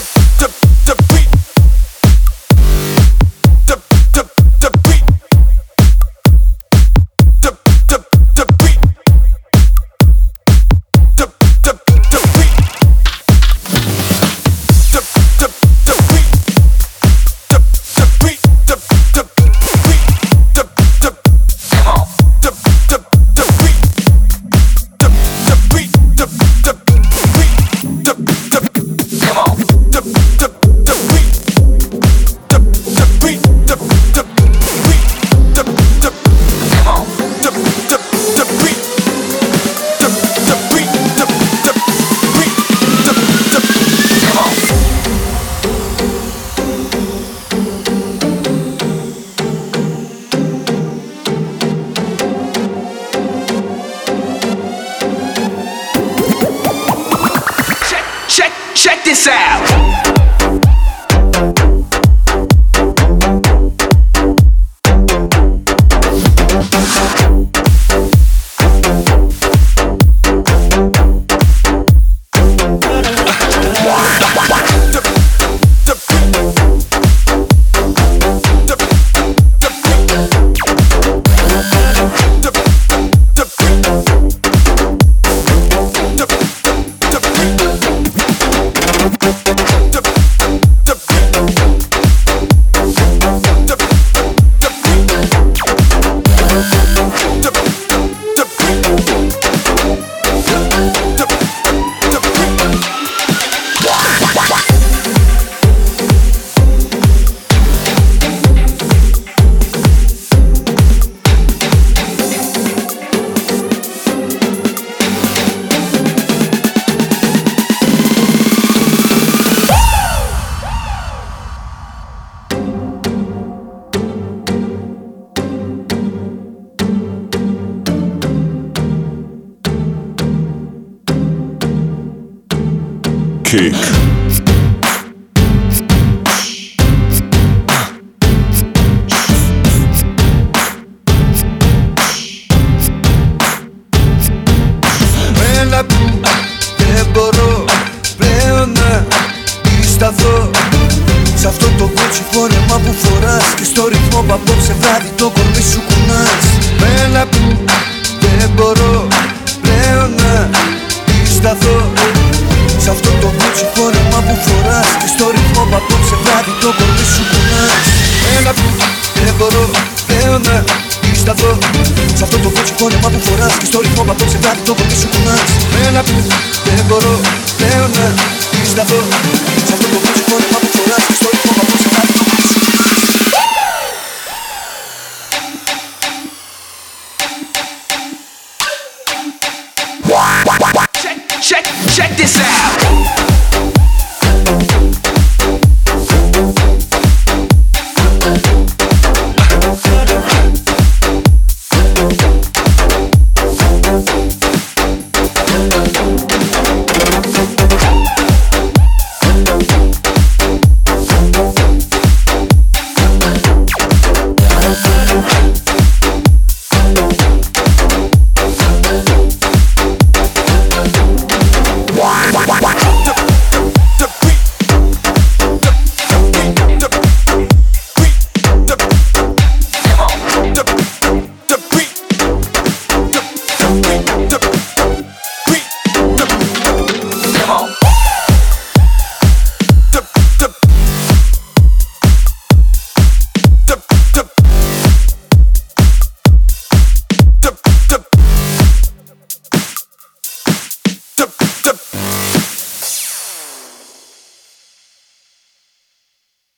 dip, dip. check, check this out. kick. Έλα, δεν μπορώ πλέον να σταθώ Σ' αυτό το κότσι φόρεμα που φοράς Και στο ρυθμό που απόψε βράδυ το κορμί σου κουνάς. Που δεν μπορώ πλέον να σταθώ Που απόψε βράδυ το κορμί σου κουνάς. Έλα που δεν μπορώ να Σ' αυτό το κότσο πόνεμα που φοράς Και στο ρυθμό που απόψε βράδυ το κορμί σου κουνάς. Έλα που δεν μπορώ Λέω να σταθώ Σ' αυτό το κότσο πόνεμα που φοράς Και στο ρυθμό που απόψε βράδυ το κορμί σου κουνάς. Check, check, check this out.